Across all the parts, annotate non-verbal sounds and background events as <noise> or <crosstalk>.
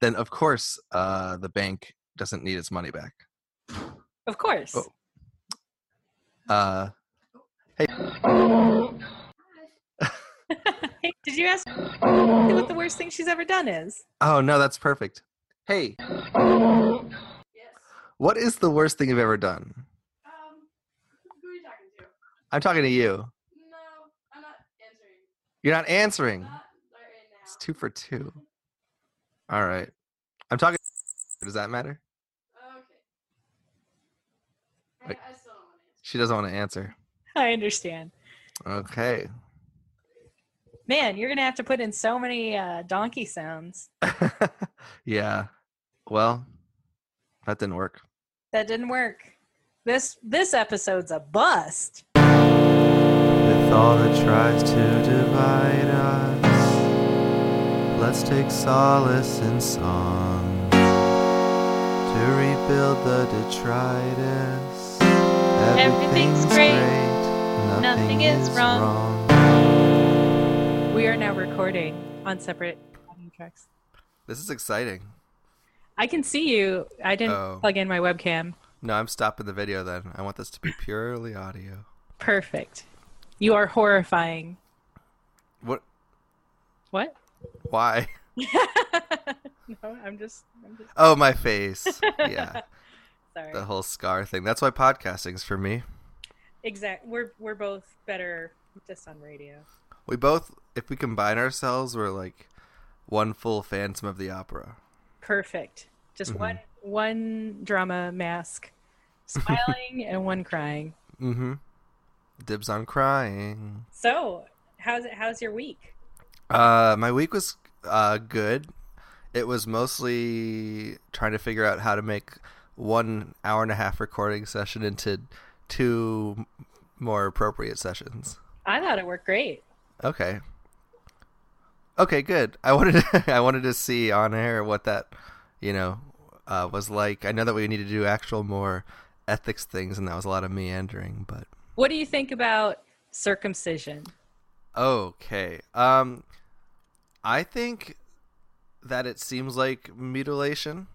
then of course uh, the bank doesn't need its money back. Of course. Oh. Uh, hey, <laughs> did you ask what the worst thing she's ever done is? oh no, that's perfect. Hey, Yes. what is the worst thing you've ever done? Um, who are you talking to? I'm talking to you. No, I'm not answering. You're not answering. Not right now. It's two for two. All right. I'm talking. <laughs> Does that matter? Okay. I, Like- I still don't want to answer. She doesn't want to answer. I understand. Okay. Man, you're gonna have to put in so many uh, donkey sounds. <laughs> yeah. Well, that didn't work. That didn't work. This this episode's a bust. With all that tries to divide us, let's take solace in song to rebuild the detritus. Everything's great, Nothing, nothing is wrong. We are now recording on separate audio tracks. This is exciting. I can see you. I didn't Oh. plug in my webcam. No, I'm stopping the video then. I want this to be purely audio. Perfect. You are horrifying. What? What? Why? <laughs> no, I'm just. I'm just Oh, my face. Yeah, <laughs> sorry. the whole scar thing. That's why podcasting's for me. Exact. We're we're both better just on radio. We both, if we combine ourselves, we're like one full Phantom of the Opera. Perfect. Just Mhm. one one drama mask, <laughs> smiling and one crying. Mm-hmm. Dibs on crying. So, how's it? How's your week? Uh, my week was uh good. It was mostly trying to figure out how to make one hour and a half recording session into two more appropriate sessions. I thought it worked great. Okay. Okay, good. I wanted to, <laughs> I wanted to see on air what that, you know, uh, was like. I know that we need to do actual more ethics things, and that was a lot of meandering. But What do you think about circumcision? okay, um, I think that it seems like mutilation.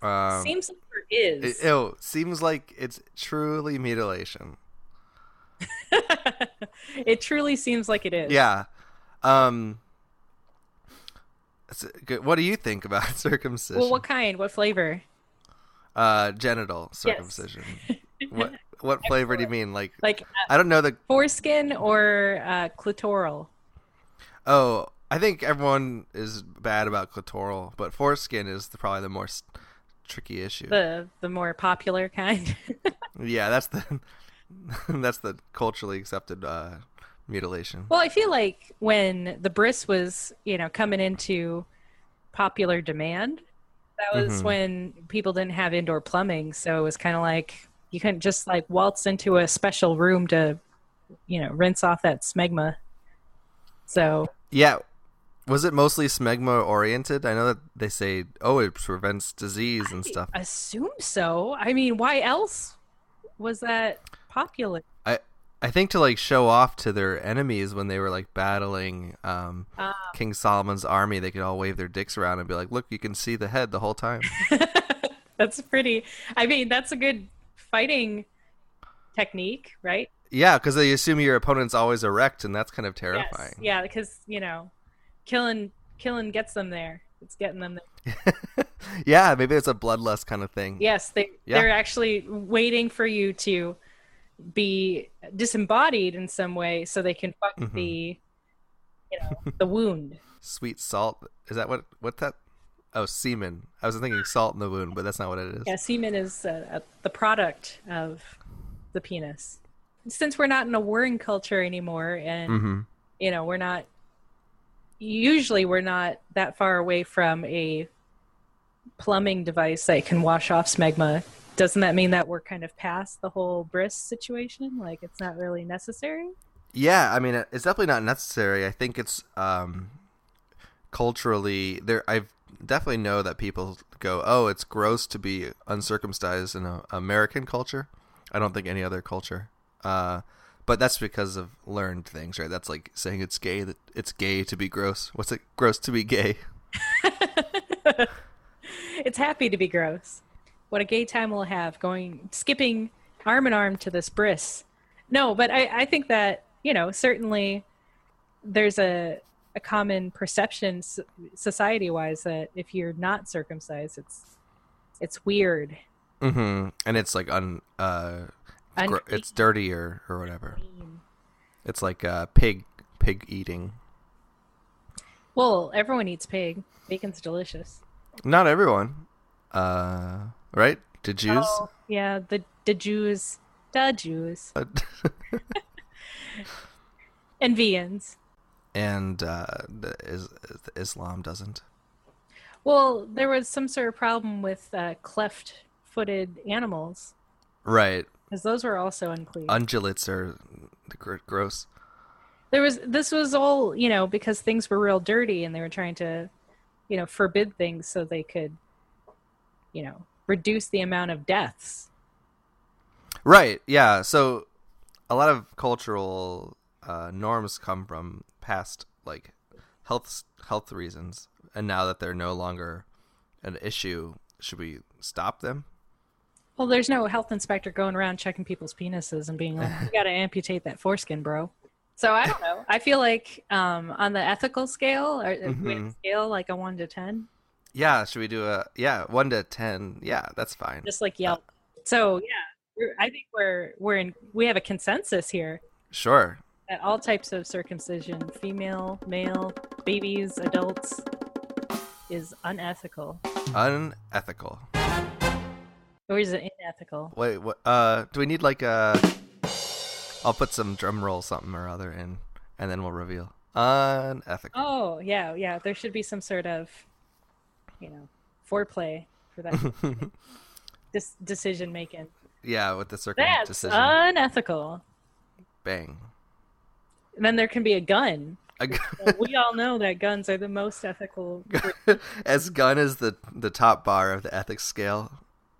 Um, Seems like there it, is. ew, seems like it's truly mutilation. <laughs> it truly seems like it is. Yeah. Um. good- What do you think about <laughs> circumcision? Well, what kind? What flavor? uh genital circumcision <laughs> what what flavor do you mean like Like uh, i don't know the foreskin or uh, clitoral? Oh i think everyone is bad about clitoral but foreskin is the, probably the more s- tricky issue The the more popular kind. <laughs> yeah that's the <laughs> that's the culturally accepted uh mutilation well, I feel like when the bris was, you know, coming into popular demand, that was Mhm. when people didn't have indoor plumbing, so it was kind of like you couldn't just like waltz into a special room to, you know, rinse off that smegma. So yeah was it mostly smegma oriented i know that they say oh it prevents disease and stuff assume so. I mean, why else was that popular? I think to like show off to their enemies when they were like battling um, Ah. King Solomon's army, they could all wave their dicks around and be like, "Look, you can see the head the whole time." <laughs> that's pretty. I mean, that's a good fighting technique, right? Yeah, because they assume your opponent's always erect, and that's kind of Yes. terrifying. Yeah, because you know, killing killing gets them there. It's getting them there. <laughs> yeah, maybe it's a bloodlust kind of thing. Yes, they Yeah. they're actually waiting for you to be disembodied in some way so they can fuck Mhm. the you know the wound. <laughs> Sweet salt is that what what that? Oh, semen. I was thinking salt in the wound, but that's not what it is. Yeah, semen is uh, the product of the penis. Since we're not in a warring culture anymore, and Mm-hmm. you know we're not usually we're not that far away from a plumbing device that can wash off smegma doesn't that mean that we're kind of past the whole bris situation like it's not really necessary Yeah, I mean, it's definitely not necessary. I think it's um, culturally there. I definitely know that people go, "Oh, it's gross to be uncircumcised in a American culture." I don't think any other culture. Uh, but that's because of learned things, right? That's like saying it's gay. That it's gay to be gross. What's it gross to be gay? <laughs> it's happy to be gross. What a gay time we'll have going skipping arm in arm to this bris. No, but I, I think that, you know, certainly there's a a common perception society wise that if you're not circumcised it's it's weird. Mm-hmm. And it's like un uh gr- it's dirtier or whatever. It's like uh pig pig eating. Well, everyone eats pig. Bacon's delicious. Not everyone. Uh right? The Jews? Oh, yeah, the the Jews, the Jews, <laughs> and vegans. and uh the is, Islam doesn't. Well, there was some sort of problem with uh, cleft-footed animals, Right. Because those were also unclean. Ungulates are gr- gross. there was this was all you know because things were real dirty, and they were trying to, you know, forbid things so they could, you know, reduce the amount of deaths. Right. Yeah. So a lot of cultural uh, norms come from past like health health reasons, and now that they're no longer an issue, should we stop them? Well, there's no health inspector going around checking people's penises and being like, "You got to amputate that foreskin, bro." So I don't know. I feel like um, on the ethical scale, or uh, we have a Mhm. scale like a one to ten, Yeah. Should we do a yeah one to ten? Yeah, that's fine. just like Yelp. So yeah, I think we're we're in we have a consensus here Sure. that all types of circumcision, female, male, babies, adults, is unethical. Unethical. Or is it unethical? Wait. What? Uh. Do we need like a? I'll put some drum roll something or other in, and then we'll reveal. Unethical. Oh yeah, yeah. There should be some sort of, you know, foreplay for that <laughs> dis- decision making. yeah, with the circle That's circumcision. unethical. Bang. And then there can be a gun. A gu- <laughs> we all know that guns are the most ethical. <laughs> as gun is the the top bar of the ethics scale.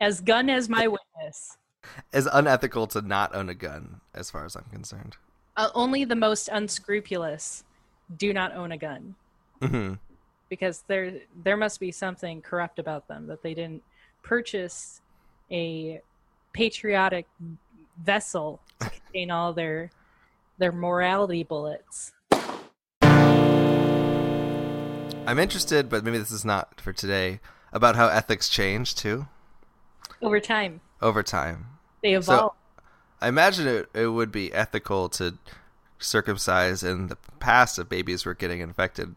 As gun as my witness. As unethical to not own a gun, as far as I'm concerned. Uh, only the most unscrupulous do not own a gun Mm-hmm. because there there must be something corrupt about them that they didn't purchase a patriotic vessel to <laughs> contain all their their morality bullets. I'm interested, but maybe this is not for today, about how ethics change too Over time, over time. they evolve. So I imagine it, it would be ethical to circumcise in the past if babies were getting infected.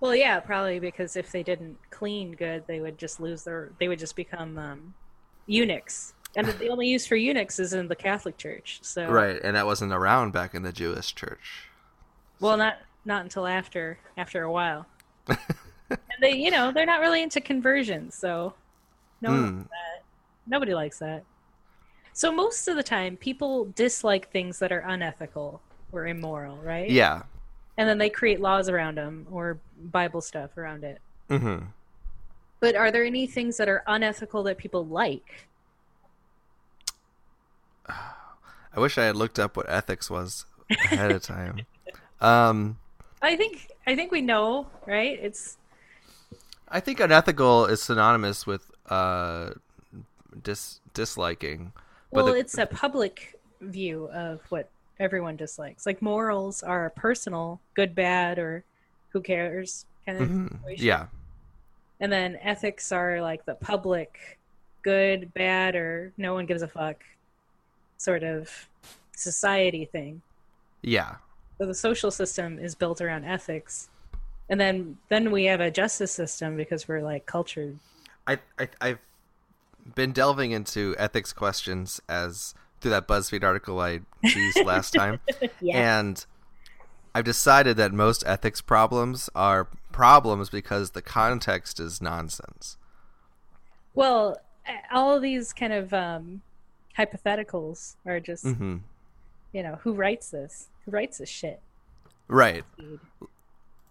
Well, yeah, probably because if they didn't clean good, they would just lose their. They would just become um, eunuchs, and the only use for eunuchs is in the Catholic Church. So, Right, and that wasn't around back in the Jewish church. well, not not until after after a while. <laughs> and they, you know, they're not really into conversions, so no that. Nobody likes that. So most of the time, people dislike things that are unethical or immoral, right? Yeah. And then they create laws around them or Bible stuff around it. hmm But are there any things that are unethical that people like? <sighs> I wish I had looked up what ethics was ahead of time. <laughs> Um, I think I think we know, right? It's I think unethical is synonymous with uh, dis disliking. Well, the- it's a public view of what everyone dislikes. Like morals are personal, good, bad, or who cares kind of Mhm. situation. Yeah. And then ethics are like the public, good, bad, or no one gives a fuck sort of society thing. Yeah. So the social system is built around ethics. And then then we have a justice system because we're like cultured. I, I I've been delving into ethics questions as through that BuzzFeed article I used last <laughs> time, Yeah. and I've decided that most ethics problems are problems because the context is nonsense. Well, all of these kind of um, hypotheticals are just, hmm you know, who writes this? Who writes this shit? Right.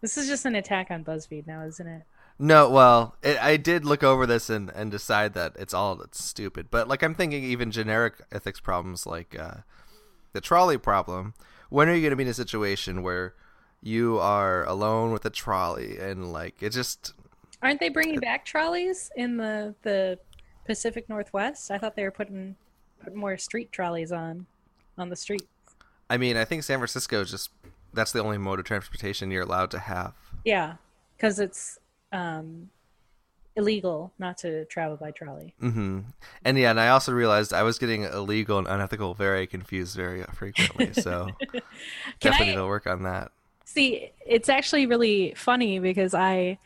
This is just an attack on BuzzFeed now, isn't it? No, well, it, I did look over this and, and decide that it's all it's stupid. But like I'm thinking, even generic ethics problems like uh, the trolley problem. When are you going to be in a situation where you are alone with a trolley and like it just Aren't they bringing back trolleys in the the Pacific Northwest? I thought they were putting putting more street trolleys on on the street. I mean, I think San Francisco is just that's the only mode of transportation you're allowed to have. Yeah, because it's um, illegal not to travel by trolley. Mm-hmm. And yeah, and I also realized I was getting illegal and unethical very confused very frequently. So <laughs> Can definitely I need to work on that. see? It's actually really funny because I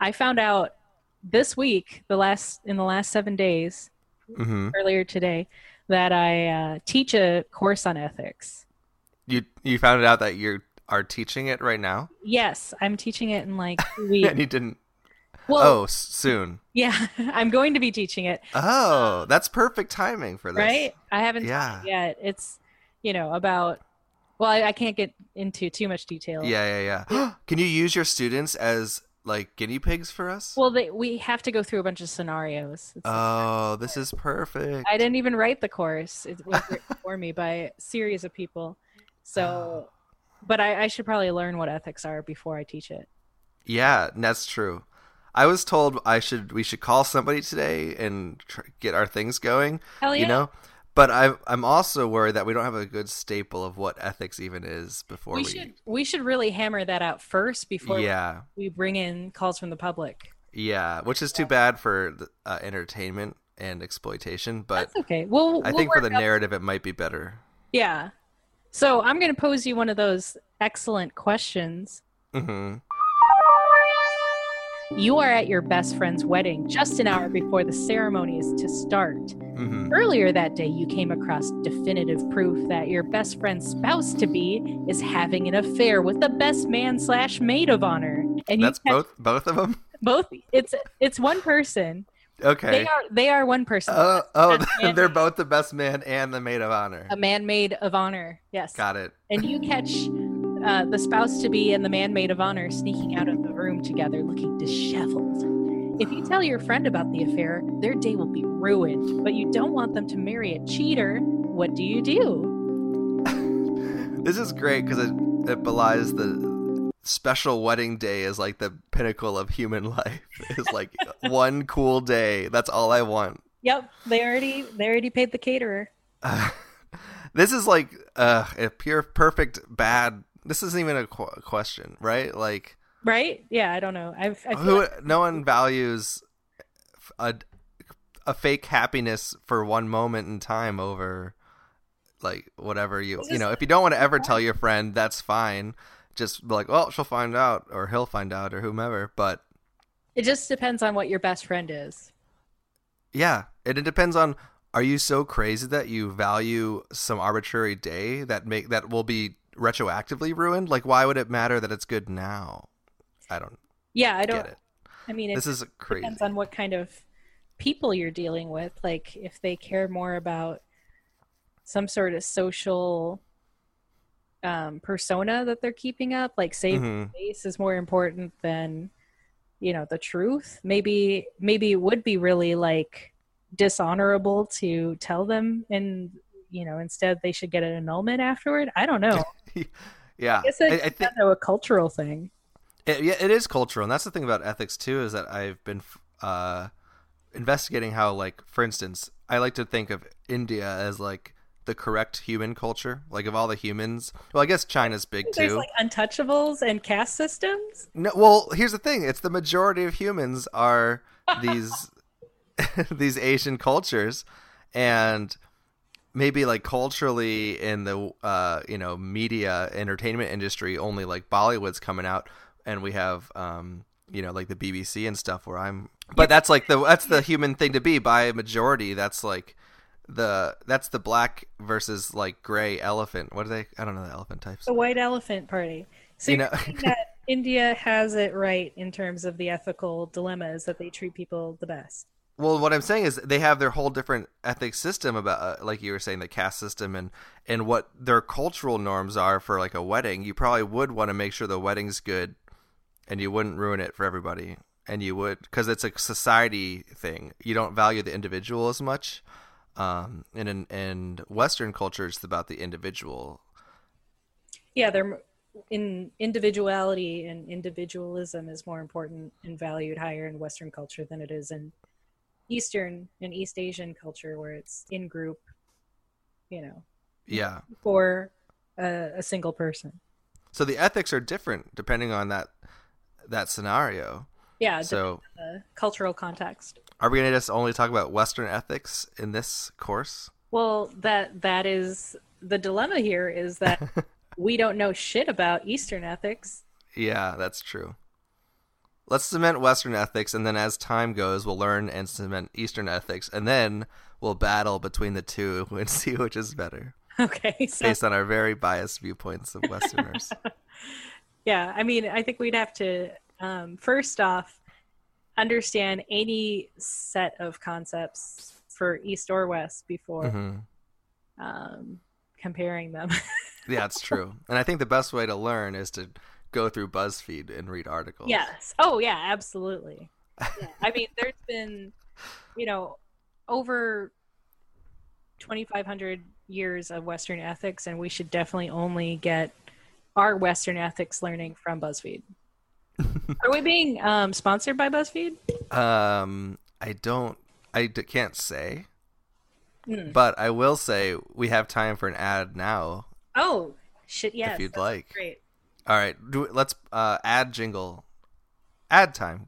I found out this week, the last in the last seven days, hmm earlier today, that I uh, teach a course on ethics. You you found out that you are teaching it right now, Yes, I'm teaching it in like <laughs> two weeks. and you didn't. well, oh, s- soon. yeah, <laughs> I'm going to be teaching it. Oh, um, that's perfect timing for this. right i haven't Yeah. it yet it's you know about well I, I can't get into too much detail Yeah, yeah, yeah. <gasps> Can you use your students as like guinea pigs for us? well they, we have to go through a bunch of scenarios It's- oh, this is perfect. i didn't even write the course it was written <laughs> for me by a series of people so but I, I should probably learn what ethics are before i teach it Yeah, that's true. I was told I should we should call somebody today and tr- get our things going. hell yeah You know, but I'm I'm also worried that we don't have a good staple of what ethics even is before we we. should we should really hammer that out first before yeah, we bring in calls from the public yeah, which is too bad for the, uh, entertainment and exploitation. But that's okay we'll, I we'll think for the out- narrative, it might be better. yeah so i'm going to pose you one of those excellent questions hmm You are at your best friend's wedding just an hour before the ceremony is to start. hmm Earlier that day, you came across definitive proof that your best friend's spouse to be is having an affair with the best man slash maid of honor. And you That's both both of them. both. It's it's one person. Okay. They are they are one person. Oh, oh, <laughs> they're both the best man and the maid of honor. a man maid of honor. Yes. Got it. and you catch uh, the spouse to be and the man maid of honor sneaking out of the room together looking disheveled. If you tell your friend about the affair, their day will be ruined, but you don't want them to marry a cheater. What do you do? <laughs> This is great because it, it belies the special wedding day is like the pinnacle of human <laughs> life. It's like one cool day. That's all I want. Yep, they already they already paid the caterer. <sighs> this is like uh, a pure perfect bad. This isn't even a qu- question, right? Like Right? Yeah, I don't know. I've I who? like- No one values a a fake happiness for one moment in time over like whatever you you know. If you don't want to ever tell your friend, that's fine. Just like, well, she'll find out, or he'll find out, or whomever. But it just depends on what your best friend is. yeah, and it depends on. Are you so crazy that you value some arbitrary day that make that will be retroactively ruined? Like, why would it matter that it's good now? I don't Yeah, I don't get it. I mean This is crazy. depends on what kind of people you're dealing with like if they care more about some sort of social um, persona that they're keeping up like saving Mhm. face is more important than you know the truth maybe maybe it would be really like dishonorable to tell them and you know instead they should get an annulment afterward i don't know <laughs> Yeah, i guess it's I, I think a cultural thing It, yeah, it is cultural, and that's the thing about ethics too. Is that I've been uh, investigating how, like, for instance, I like to think of India as like the correct human culture. Like, of all the humans, well, I guess China's big there's too. like untouchables and caste systems No, well, here's the thing: it's the majority of humans are <laughs> these <laughs> these Asian cultures, and maybe like culturally in the uh, you know media entertainment industry, only like Bollywood's coming out, and we have um, you know like the BBC and stuff where I'm. But that's like the that's the human thing to be by a majority. That's like the that's the black versus like gray elephant. What are they? I don't know the elephant types. the white elephant party. So You know- that <laughs> India has it right in terms of the ethical dilemmas that they treat people the best. Well, what I'm saying is they have their whole different ethics system about, uh, like you were saying, the caste system and and what their cultural norms are for like a wedding. You probably would want to make sure the wedding's good, and you wouldn't ruin it for everybody. And you would because it's a society thing. You don't value the individual as much. Um, and in and Western culture, it's about the individual. Yeah, they're in individuality and individualism is more important and valued higher in Western culture than it is in Eastern and East Asian culture, where it's in group, you know, Yeah. for a, a single person. So the ethics are different depending on that that scenario. Yeah, So the cultural context. Are we going to just only talk about Western ethics in this course? Well, that that is the dilemma here is that <laughs> we don't know shit about Eastern ethics. Yeah, that's true. Let's cement Western ethics, and then as time goes, we'll learn and cement Eastern ethics, and then we'll battle between the two <laughs> and see which is better, Okay, <laughs> so based on our very biased viewpoints of Westerners. yeah, I mean, I think we'd have to um, first off understand any set of concepts for East or West before hmm um, comparing them. <laughs> Yeah, it's true. And I think the best way to learn is to go through BuzzFeed and read articles. Yes. Oh, yeah, absolutely. Yeah. I mean, there's been, you know, over 2,500 years of Western ethics, and we should definitely only get our Western ethics learning from BuzzFeed. <laughs> Are we being um, sponsored by BuzzFeed? Um, I don't, I d- can't say, Hmm. but I will say we have time for an ad now, Oh, shit, yes. if you'd like. Great. All right, do let's uh, add jingle. Ad time.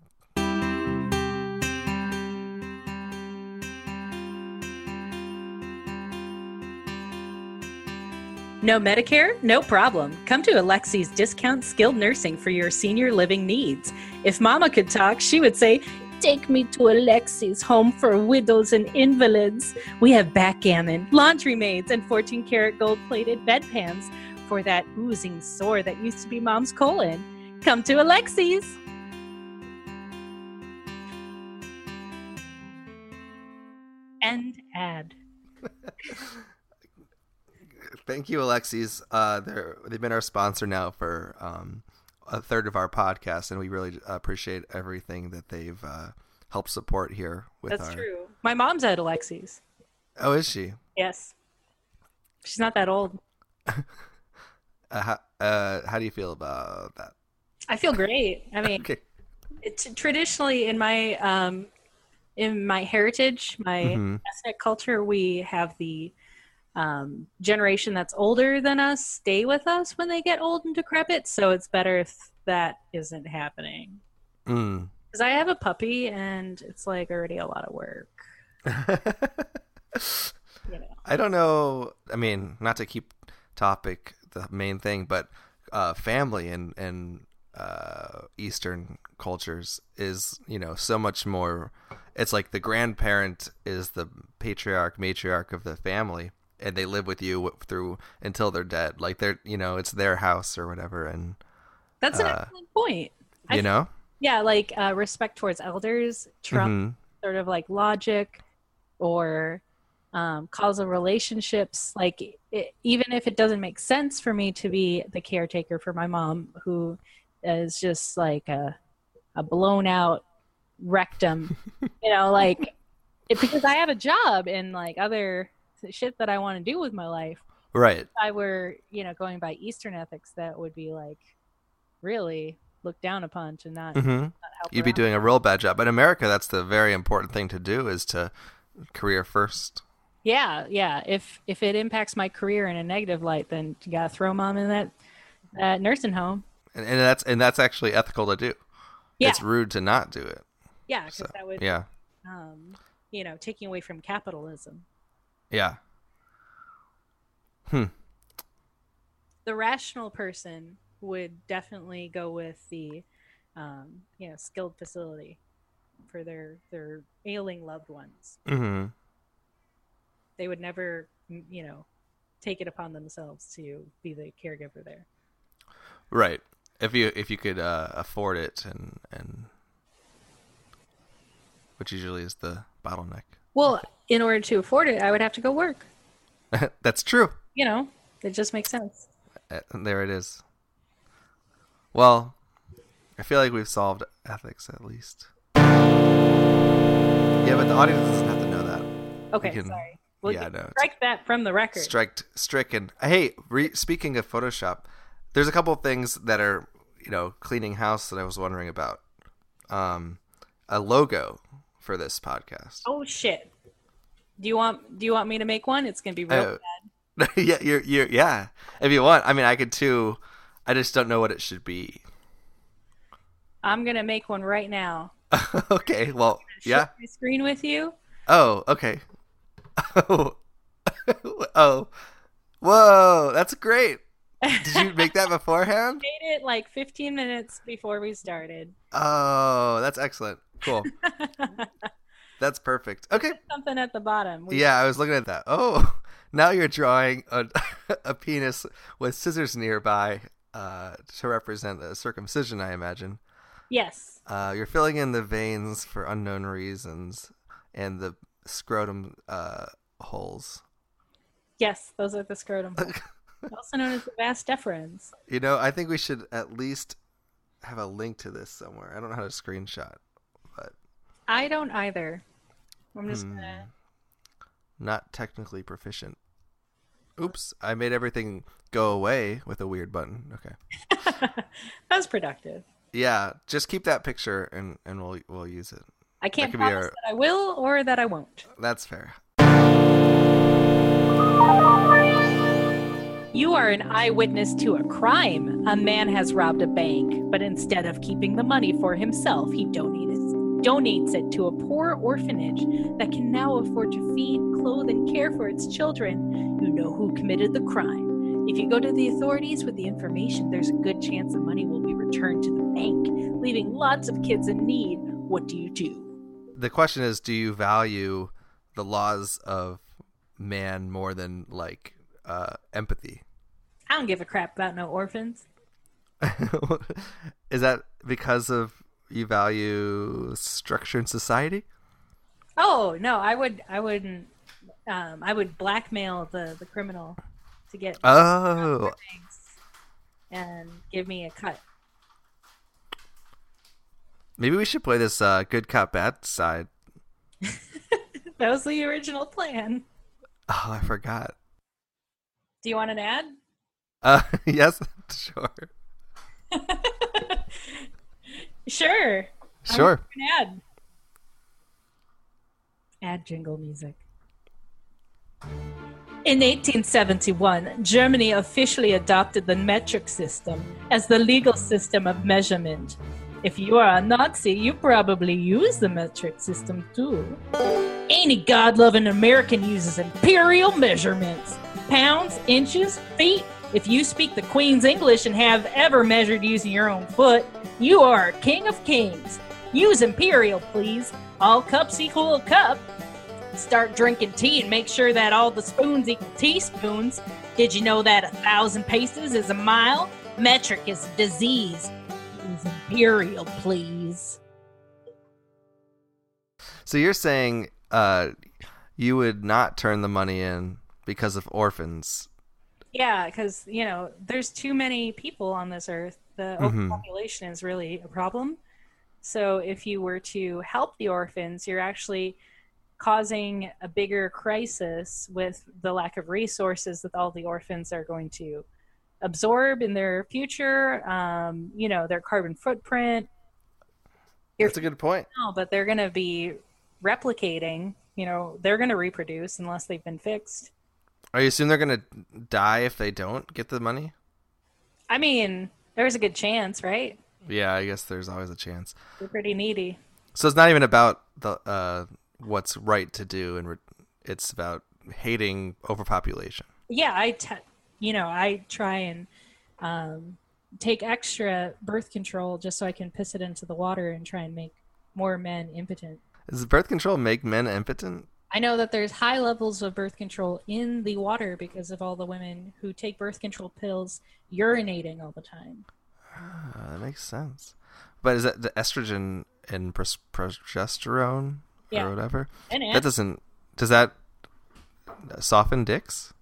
No Medicare? No problem. Come to Alexi's Discount Skilled Nursing for your senior living needs. If Mama could talk, she would say, Take me to Alexi's home for widows and invalids. We have backgammon, laundry maids, and 14 karat gold plated bedpans for that oozing sore that used to be Mom's colon. Come to Alexi's. End ad. <laughs> Thank you, Alexis. Uh, they're they've been our sponsor now for um, a third of our podcast, and we really appreciate everything that they've uh, helped support here with That's our. true. My mom's at Alexi's. Oh, is she? Yes. She's not that old. <laughs> Uh, how, uh, how do you feel about that? I feel great. I mean, Okay. it's traditionally in my um, in my heritage, my Mhm. ethnic culture, we have the um, generation that's older than us stay with us when they get old and decrepit. So it's better if that isn't happening. Mm. Because I have a puppy, and it's like already a lot of work. <laughs> You know. I don't know. I mean, not to keep topic the main thing, but uh, family and and uh, Eastern cultures is you know so much more. It's like the grandparent is the patriarch, matriarch of the family, and they live with you through until they're dead. Like they're you know it's their house or whatever, and That's an Uh, excellent point. You know. Yeah, like uh, respect towards elders, trump Mhm. sort of like logic or um, causal relationships. Like, it, even if it doesn't make sense for me to be the caretaker for my mom, who is just like a, a blown out rectum, <laughs> you know, like, it, because I have a job and like other shit that I want to do with my life. Right. If I were, you know, going by Eastern ethics, that would be like really looked down upon to not, hmm not help You'd be doing a real bad job. But in America, that's the very important thing to do is to career first. Yeah, yeah. If if it impacts my career in a negative light, then you gotta throw mom in that that nursing home. and, and that's and that's actually ethical to do. Yeah, It's rude to not do it. yeah, because So that would, yeah, um, you know, taking away from capitalism. Yeah, Hmm. The rational person would definitely go with the, um, you know, skilled facility for their their ailing loved ones. hmm They would never, you know, take it upon themselves to be the caregiver there. right. If you if you could uh, afford it and and which usually is the bottleneck. Well, in order to afford it, I would have to go work. <laughs> that's true. You know, it just makes sense. Uh, There it is. Well, I feel like we've solved ethics at least. Yeah, but the audience doesn't have to know that. Okay, can- sorry. Well, yeah, no, strike that from the record. Striked, stricken. Hey, re- speaking of Photoshop, there's a couple of things that are you know cleaning house that I was wondering about. Um, a logo for this podcast. Oh shit. Do you want do you want me to make one? It's gonna be real Uh, bad. <laughs> yeah, you're, you're, yeah. If you want, I mean, I could too. I just don't know what it should be. I'm gonna make one right now. <laughs> okay, well, yeah. screen with you. Oh, okay. Oh, <laughs> oh, whoa, that's great. Did you make that beforehand? Made it like 15 minutes before we started. Oh, that's excellent. Cool. That's perfect. <laughs> Okay. Something at the bottom. We- Yeah, I was looking at that. Oh, <laughs> now you're drawing a, <laughs> a penis with scissors nearby uh, to represent the circumcision, I imagine. Yes. Uh, you're filling in the veins for unknown reasons and the scrotum uh, holes. Yes, those are the scrotum holes. also known as the vas deferens. You know, I think we should at least have a link to this somewhere. I don't know how to screenshot, I don't either. I'm just Hmm. gonna. not technically proficient. Oops, I made everything go away with a weird button. Okay. <laughs> that was productive. Yeah, just keep that picture and and we'll we'll use it. I can't be promise our- that I will or that I won't. That's fair. You are an eyewitness to a crime. A man has robbed a bank, but instead of keeping the money for himself, he donates donates it to a poor orphanage that can now afford to feed, clothe, and care for its children. You know who committed the crime. If you go to the authorities with the information, there's a good chance the money will be returned to the bank, leaving lots of kids in need. What do you do? The question is, do you value the laws of man more than like uh, empathy? I don't give a crap about no orphans. <laughs> is that because of you value structure in society? Oh no, I would I wouldn't um, I would blackmail the, the criminal to get Oh, things and give me a cut. maybe we should play this uh, good cop bad side. <laughs> That was the original plan. Oh, I forgot. Do you want an ad? Uh, <laughs> yes, <laughs> sure, Sure. sure. An ad. Ad jingle music. In 1871, Germany officially adopted the metric system as the legal system of measurement. If you are a Nazi, you probably use the metric system too. Any God loving American uses imperial measurements pounds, inches, feet. If you speak the Queen's English and have ever measured using your own foot, you are king of kings. Use imperial, please. All cups equal a cup. Start drinking tea and make sure that all the spoons equal teaspoons. Did you know that a thousand paces is a mile? Metric is a disease. Use imperial, please. So you're saying uh, you would not turn the money in because of orphans? Yeah, because you know, there's too many people on this earth. The Mhm. overpopulation is really a problem. So if you were to help the orphans, you're actually causing a bigger crisis with the lack of resources that all the orphans are going to absorb in their future. Um, you know, their carbon footprint. That's a good point. No, but they're going to be replicating. You know, they're going to reproduce unless they've been fixed. Are you assuming they're gonna die if they don't get the money? I mean, there's a good chance, right? Yeah, I guess there's always a chance. They're pretty needy. So it's not even about the uh, what's right to do, and re- it's about hating overpopulation. Yeah, I, t- you know, I try and um, take extra birth control just so I can piss it into the water and try and make more men impotent. Does birth control make men impotent? I know that there's high levels of birth control in the water because of all the women who take birth control pills urinating all the time. Uh, that makes sense. But is that the estrogen and pros- progesterone Yeah. or whatever? And That doesn't. Does that soften dicks?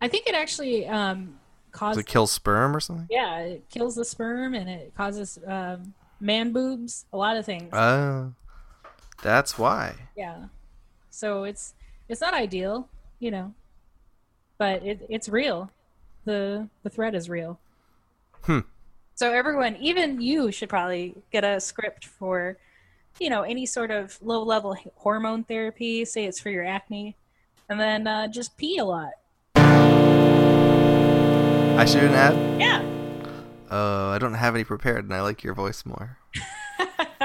I think it actually um, Does causes it kill sperm or something? yeah, it kills the sperm and it causes um, man boobs, a lot of things. Oh, that's why. Yeah. So it's it's not ideal, you know, but it it's real. The the threat is real. Hmm. So everyone, even you, should probably get a script for, you know, any sort of low-level hormone therapy. Say it's for your acne, and then uh, just pee a lot. I shoot an ad. Yeah. Oh, I don't have any prepared, and I like your voice more. <laughs>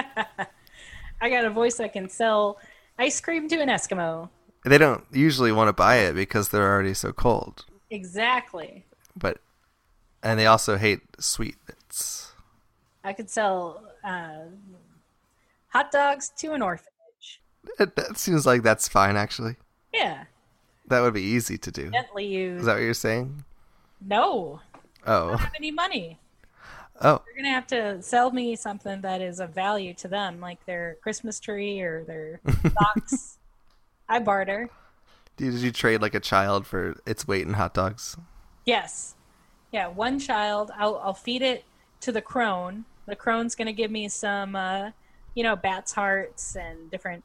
I got a voice that can sell ice cream to an Eskimo. They don't usually want to buy it because they're already so cold. Exactly. But and they also hate sweets. I could sell uh, hot dogs to an orphanage. It, that seems like that's fine, actually. Yeah. That would be easy to do. Gently used. Is that what you're saying? No. I Oh, don't have any money. Oh, You're gonna have to sell me something that is of value to them, like their Christmas tree or their <laughs> socks. I barter. did you trade like a child for its weight in hot dogs? Yes. Yeah, one child. I'll I'll feed it to the crone. The crone's gonna give me some, uh, you know, bats' hearts and different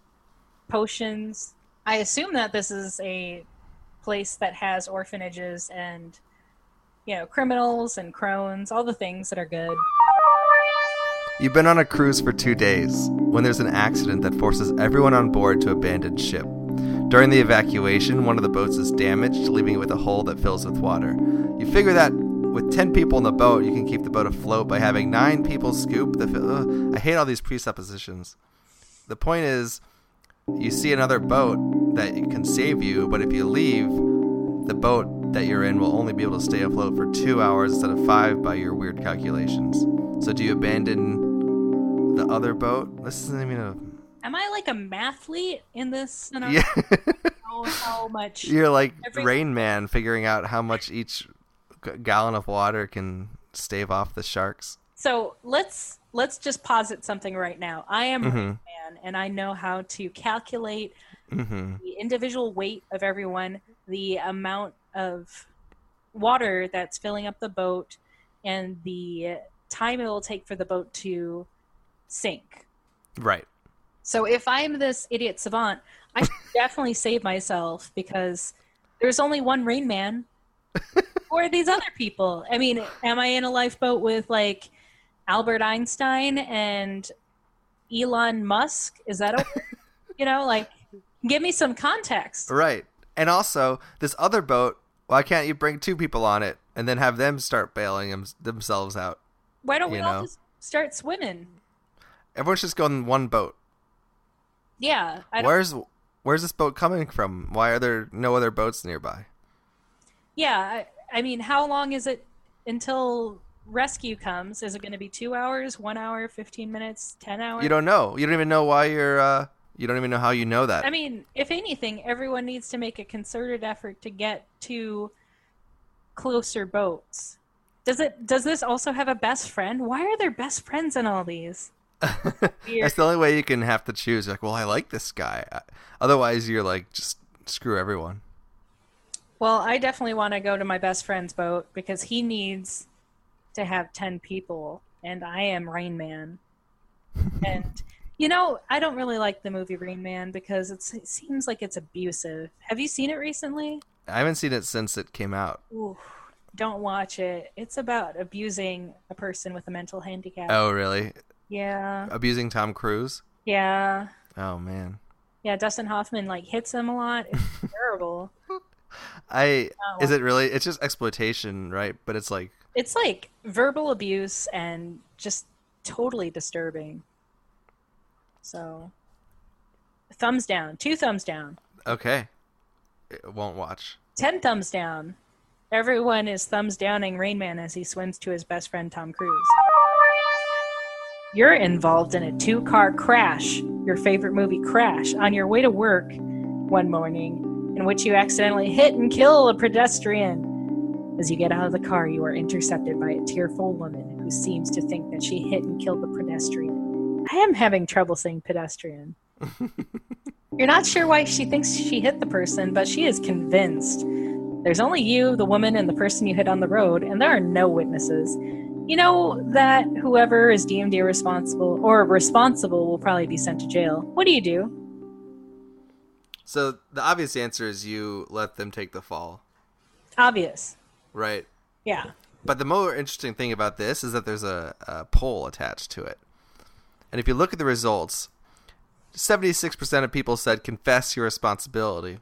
potions. I assume that this is a place that has orphanages and, you know, criminals and crones, all the things that are good. You've been on a cruise for two days when there's an accident that forces everyone on board to abandon ship. During the evacuation, one of the boats is damaged, leaving it with a hole that fills with water. You figure that with 10 people in the boat, you can keep the boat afloat by having 9 people scoop the. Fi- I hate all these presuppositions. The point is, you see another boat that can save you, but if you leave, the boat that you're in will only be able to stay afloat for two hours instead of five by your weird calculations. So do you abandon the other boat? This isn't even a. Am I like a mathlete in this scenario? Yeah. Know <laughs> how much? You're like Every- Rain Man figuring out how much each gallon of water can stave off the sharks. So let's let's just posit something right now. I am a Mhm. man, and I know how to calculate hmm the individual weight of everyone, the amount of water that's filling up the boat, and the time it will take for the boat to sink. Right. So if I'm this idiot savant, I should <laughs> definitely save myself because there's only one Rain Man. <laughs> or these other people? I mean, am I in a lifeboat with like Albert Einstein and Elon Musk? Is that okay? <laughs> you know, like give me some context. Right. And also, this other boat, why can't you bring two people on it and then have them start bailing them- themselves out? Why don't we you all just start swimming? Everyone should just go in one boat. Yeah, Where's where's this boat coming from? Why are there no other boats nearby? yeah. I, I mean, how long is it until rescue comes? Is it going to be two hours, one hour, fifteen minutes, ten hours? You don't know. You don't even know why you're. uh You don't even know how you know that. I mean, if anything, everyone needs to make a concerted effort to get to closer boats. Does it? Does this also have a best friend? Why are there best friends in all these? <laughs> That's the only way you can have to choose. Like, well, I like this guy. Otherwise, you're like, just screw everyone. Well, I definitely want to go to my best friend's boat because he needs to have ten people, and I am Rain Man. <laughs> and you know, I don't really like the movie Rain Man because it's, it seems like it's abusive. Have you seen it recently? I haven't seen it since it came out. Ooh, don't watch it. It's about abusing a person with a mental handicap. Oh, really? Yeah, Abusing Tom Cruise? yeah, Oh man. yeah. Dustin Hoffman like hits him a lot. It's <laughs> terrible. I is it really? It's just exploitation, right? But it's like, It's like verbal abuse and just totally disturbing. So, thumbs down. Two thumbs down. okay, it won't watch. Ten thumbs down. Everyone is thumbs downing Rain Man as he swims to his best friend Tom Cruise. You're involved in a two car crash, your favorite movie Crash, on your way to work one morning, in which you accidentally hit and kill a pedestrian. As you get out of the car, you are intercepted by a tearful woman who seems to think that she hit and killed the pedestrian. I am having trouble saying pedestrian. <laughs> You're not sure why she thinks she hit the person, but she is convinced. There's only you, the woman, and the person you hit on the road, and there are no witnesses. You know that whoever is deemed irresponsible or responsible will probably be sent to jail. What do you do? So the obvious answer is you let them take the fall, Obvious. right? Yeah. But the more interesting thing about this is that there's a, a poll attached to it. And if you look at the results, 76% of people said confess your responsibility,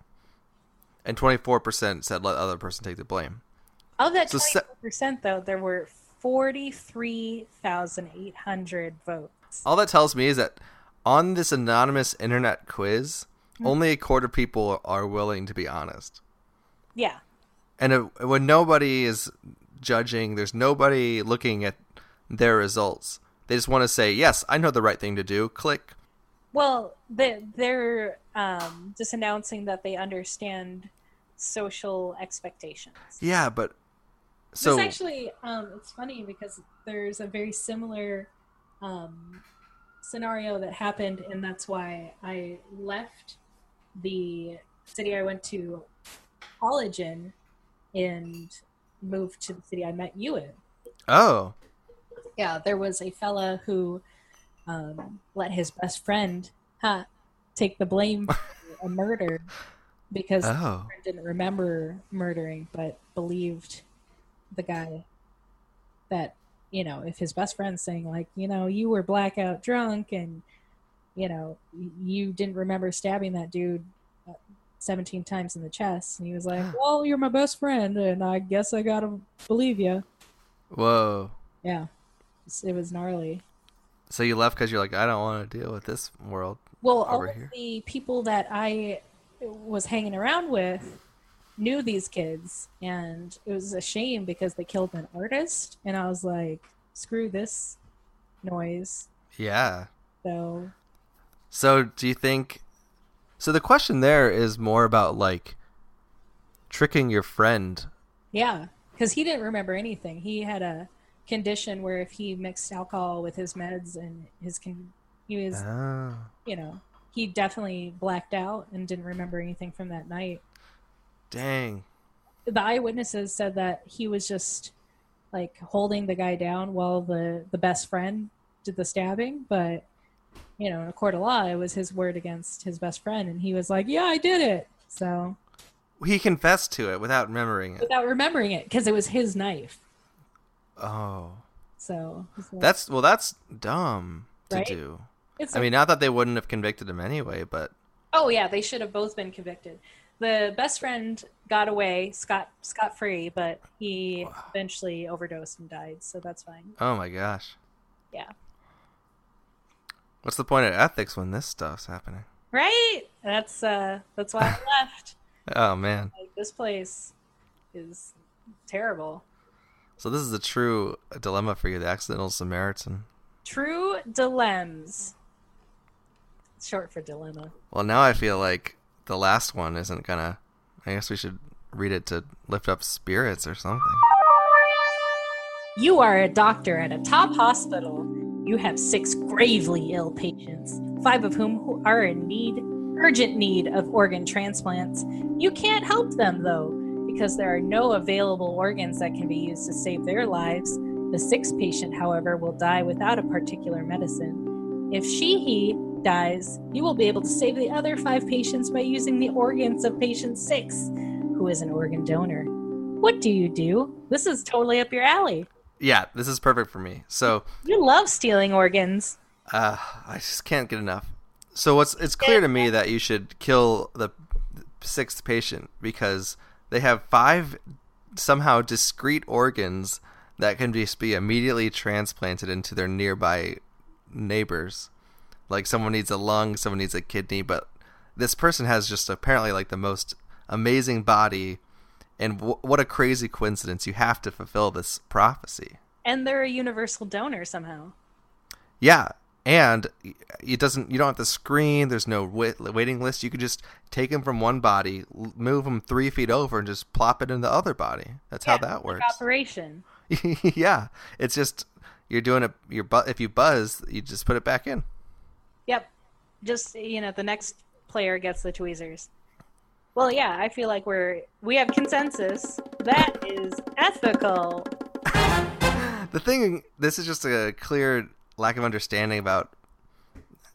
and 24% said let other person take the blame. Of that So 24%, though, there were 43,800 votes. All that tells me is that on this anonymous internet quiz, hmm. only a quarter of people are willing to be honest. Yeah. And it, when nobody is judging, there's nobody looking at their results. They just want to say, "Yes, I know the right thing to do." Click. Well, they, they're um, just announcing that they understand social expectations. Yeah, but so this actually, um, it's funny because there's a very similar um, scenario that happened, and that's why I left the city I went to college in and moved to the city I met you in. oh, Yeah, there was a fella who um, let his best friend huh, take the blame <laughs> for a murder because oh, friend didn't remember murdering but believed the guy that you know if his best friend's saying like you know you were blackout drunk and you know you didn't remember stabbing that dude uh, 17 times in the chest and he was like <gasps> well you're my best friend and i guess i gotta believe you whoa. yeah it was gnarly So you left because you're like, I don't want to deal with this world. Well, all of here. the people that I was hanging around with knew these kids, and it was a shame because they killed an artist, and I was like, screw this noise. Yeah. So, So do you think? So the question there is more about like tricking your friend. yeah, because he didn't remember anything. He had a condition where if he mixed alcohol with his meds and his con- he was, Oh. you know, he definitely blacked out and didn't remember anything from that night. Dang. the eyewitnesses said that he was just like holding the guy down while the the best friend did the stabbing but you know in a court of law it was his word against his best friend and he was like yeah i did it so He confessed to it without remembering it. without remembering it because it was his knife Oh. so like- That's well that's dumb to Right? do. it's I mean, not that they wouldn't have convicted him anyway, but oh yeah they should have both been convicted the best friend got away scot scot free but he eventually overdosed and died so that's fine oh my gosh. yeah What's the point of ethics when this stuff's happening? right that's uh that's why i <laughs> left Oh man. like this place is terrible. So this is a true dilemma for you, the accidental Samaritan. True dilemmas. Short for dilemma. Well, now I feel like the last one isn't gonna. I guess we should read it to lift up spirits or something. You are a doctor at a top hospital. You have six gravely ill patients, five of whom are in need, urgent need of organ transplants. You can't help them though, because there are no available organs that can be used to save their lives. The sixth patient, however, will die without a particular medicine. If she, he dies, you will be able to save the other five patients by using the organs of patient six, who is an organ donor. What do you do? This is totally up your alley. Yeah, this is perfect for me. So, You love stealing organs. uh, I just can't get enough. So what's it's clear to me that you should kill the sixth patient because they have five somehow discrete organs that can just be immediately transplanted into their nearby neighbors. Like someone needs a lung, someone needs a kidney, but this person has just apparently like the most amazing body and w- what a crazy coincidence you have to fulfill this prophecy. And they're a universal donor somehow. Yeah, and it doesn't. You don't have to screen. There's no wait, waiting list. You can just take them from one body, move them three feet over, and just plop it in the other body. That's how Yeah, that like works. Operation. <laughs> yeah, it's just you're doing it. Your bu- if you buzz, you just put it back in. Yep. Just you know, the next player gets the tweezers. Well, yeah, I feel like we're we have consensus. That is ethical. <laughs> The thing, this is just a clear lack of understanding about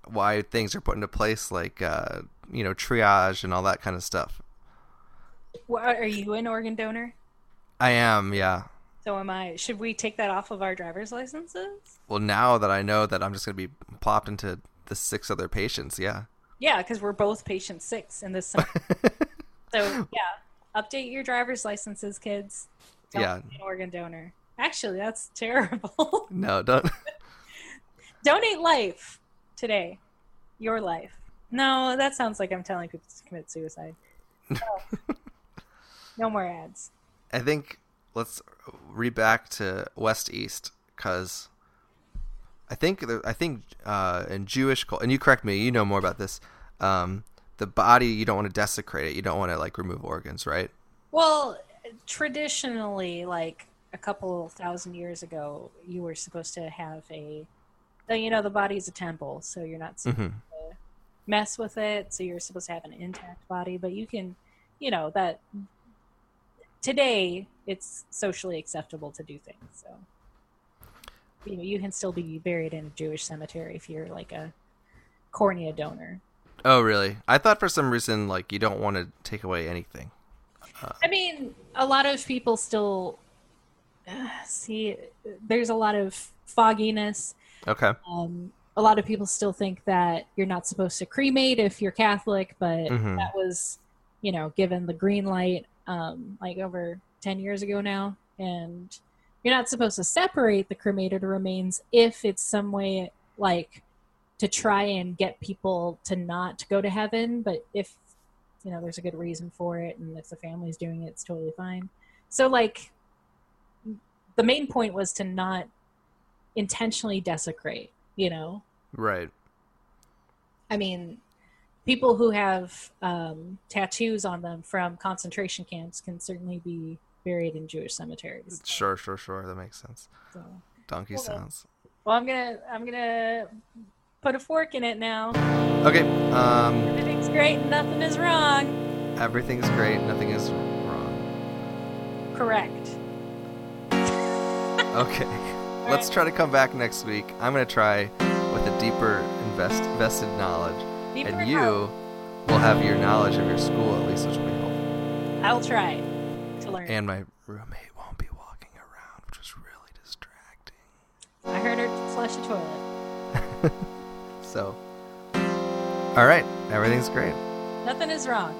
why things are put into place, like uh, you know triage and all that kind of stuff. Are you an organ donor? I am, yeah. So am I? Should we take that off of our driver's licenses? Well, now that I know that I'm just going to be plopped into the six other patients, yeah. Yeah, because we're both patient six in this. <laughs> so yeah, update your driver's licenses, kids. Don't Yeah. be an organ donor. Actually, that's terrible. No, don't. <laughs> Donate life today. Your life. No, that sounds like I'm telling people to commit suicide. No, <laughs> no more ads. I think let's read back to West East because I think I think uh, in Jewish culture, and you correct me, you know more about this. Um, the body you don't want to desecrate it. You don't want to like remove organs, right? Well, traditionally, like a couple thousand years ago, you were supposed to have a. You know, the body's a temple, so you're not supposed hmm to mess with it. So you're supposed to have an intact body, but you can, you know, that today it's socially acceptable to do things. So you know, you can still be buried in a Jewish cemetery if you're like a cornea donor. Oh, really? I thought for some reason like you don't want to take away anything. I mean, a lot of people still uh, see. There's a lot of fogginess. Okay. Um, a lot of people still think that you're not supposed to cremate if you're Catholic, but Mhm. that was, you know, given the green light um, like over 10 years ago now. And you're not supposed to separate the cremated remains if it's some way like to try and get people to not go to heaven. But if, you know, there's a good reason for it and if the family's doing it, it's totally fine. So, like, the main point was to not intentionally desecrate, you know? Right. I mean, people who have um, tattoos on them from concentration camps can certainly be buried in Jewish cemeteries. Sure, sure, sure. That makes sense. So, Donkey on. sounds. well, I'm gonna I'm gonna put a fork in it now. Okay. Um, Everything's great nothing is wrong. everything's great. Nothing is wrong. Correct. Okay. Let's try to come back next week. I'm gonna try with a deeper invest vested knowledge, Deeper and you will have your knowledge of your school at least, which will be helpful. I'll try to learn. And my roommate won't be walking around, which is really distracting. I heard her flush the toilet. <laughs> So, all right, everything's great. Nothing is wrong.